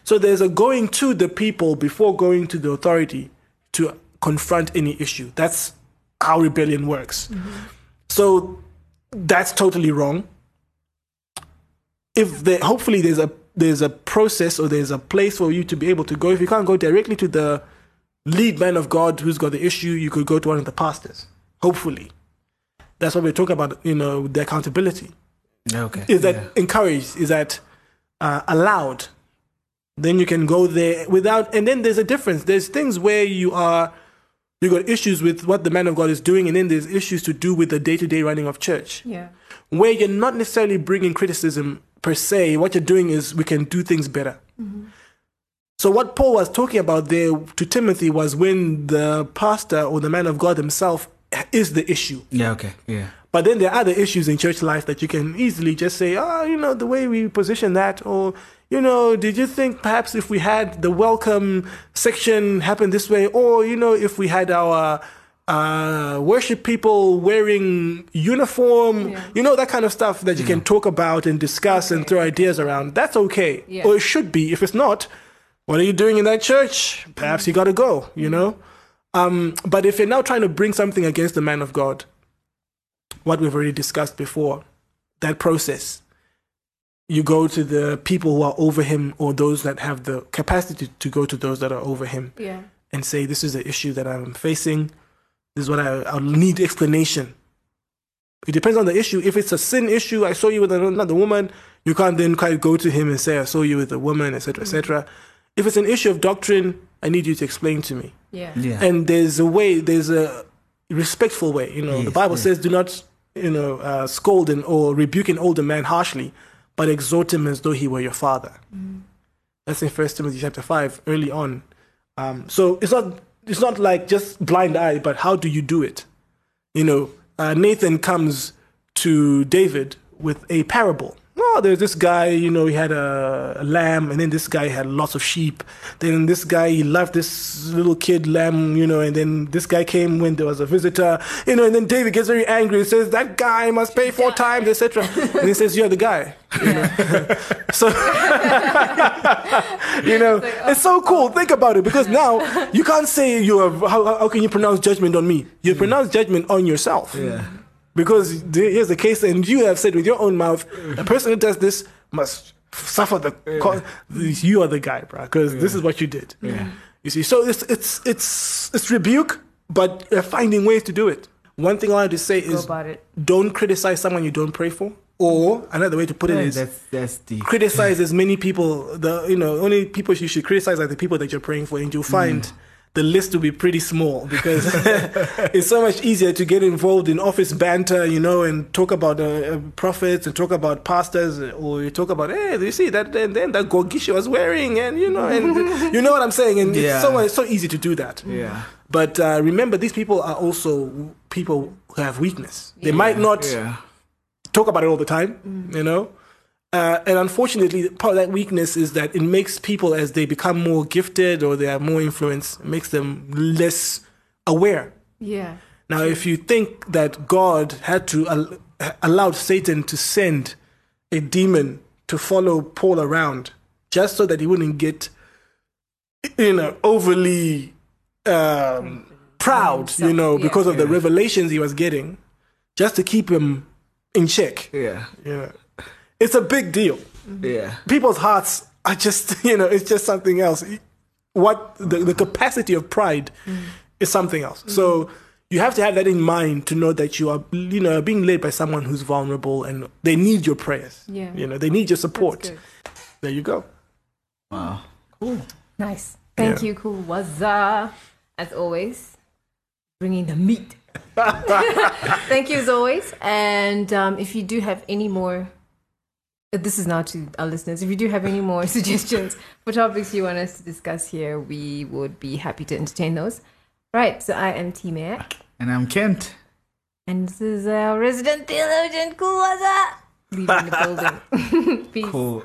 So there's a going to the people before going to the authority to confront any issue. That's how rebellion works. So that's totally wrong. If there, hopefully there's a there's a process or there's a place for you to be able to go. If you can't go directly to the lead man of God who's got the issue, you could go to one of the pastors. Hopefully, that's what we're talking about. You know, the accountability Okay. is that Yeah. encouraged? Is that uh, allowed? Then you can go there without. And then there's a difference. There's things where you are you got issues with what the man of God is doing, and then there's issues to do with the day to day running of church yeah. where you're not necessarily bringing criticism per se. What you're doing is we can do things better. Mm-hmm. So what Paul was talking about there to Timothy was when the pastor or the man of God himself is the issue. Yeah. Okay. Yeah. But then there are other issues in church life that you can easily just say, oh, you know, the way we position that, or, you know, did you think perhaps if we had the welcome section happen this way, or, you know, if we had our uh, worship people wearing uniform, Yeah. you know, that kind of stuff that you can talk about and discuss and throw ideas around. That's okay. Yeah. Or it should be. If it's not, what are you doing in that church? Perhaps you got to go, you know? Um, but if you're now trying to bring something against the man of God, what we've already discussed before, that process. You go to the people who are over him or those that have the capacity to to go to those that are over him Yeah. and say, This is the issue that I'm facing. This is what I, I'll need explanation. It depends on the issue. If it's a sin issue, I saw you with another woman, you can't then quite go to him and say, I saw you with a woman, etc., etc. If it's an issue of doctrine, I need you to explain to me. Yeah. Yeah. And there's a way, there's a respectful way. You know, the Bible yes. says, do not, you know, uh, scold an, or rebuke an older man harshly, but exhort him as though he were your father. That's in First Timothy chapter five, early on. Um, so it's not it's not like just blind eye, but how do you do it? You know, uh, Nathan comes to David with a parable. Oh, there's this guy, you know, he had a, a lamb, and then this guy had lots of sheep. Then this guy, he loved this little kid lamb, you know, and then this guy came when there was a visitor, you know, and then David gets very angry and says, That guy must pay four times, etc. And he says, You're the guy. You know? so, you know, it's so oh, cool. Oh. Think about it because now you can't say you are, how, how can you pronounce judgment on me? You mm. pronounce judgment on yourself. Yeah. Because the- here's the case, and you have said with your own mouth, a person who does this must suffer the. co- You are the guy, bro, because this is what you did. Yeah. You see, so it's it's it's it's rebuke, but uh, finding ways to do it. One thing I have to say Go is don't criticize someone you don't pray for, or another way to put it Yeah, is that's that's deep. criticize as many people. The you know only people you should criticize are the people that you're praying for, and you'll find the list will be pretty small because it's so much easier to get involved in office banter, you know, and talk about uh, uh, prophets and talk about pastors, uh, or you talk about hey, you see that then then that Gogisha was wearing, and you know, and you know what I'm saying, and Yeah. it's so it's so easy to do that. Yeah. But uh, remember, these people are also people who have weakness. They might not Yeah. talk about it all the time, you know. Uh, and unfortunately, part of that weakness is that it makes people, as they become more gifted or they have more influence, it makes them less aware. Yeah. Now, if you think that God had to al- allowed Satan to send a demon to follow Paul around just so that he wouldn't get, you know, overly um, proud, you know, Yeah. because of the revelations he was getting, just to keep him in check. Yeah. Yeah. It's a big deal. Yeah. People's hearts are just, you know, it's just something else. What the, the capacity of pride is something else. So you have to have that in mind to know that you are, you know, being led by someone who's vulnerable and they need your prayers. Yeah. You know, they need your support. There you go. Wow. Cool. Nice. Thank Yeah. you, Kuwaza. As always, bringing the meat. Thank you as always. And um, if you do have any more, this is now to our listeners. If you do have any more suggestions for topics you want us to discuss here, we would be happy to entertain those. Right. So I am T Mac, And I'm Kent. and this is our resident theologian, cool Waza. Leaving the building. Peace. Cool.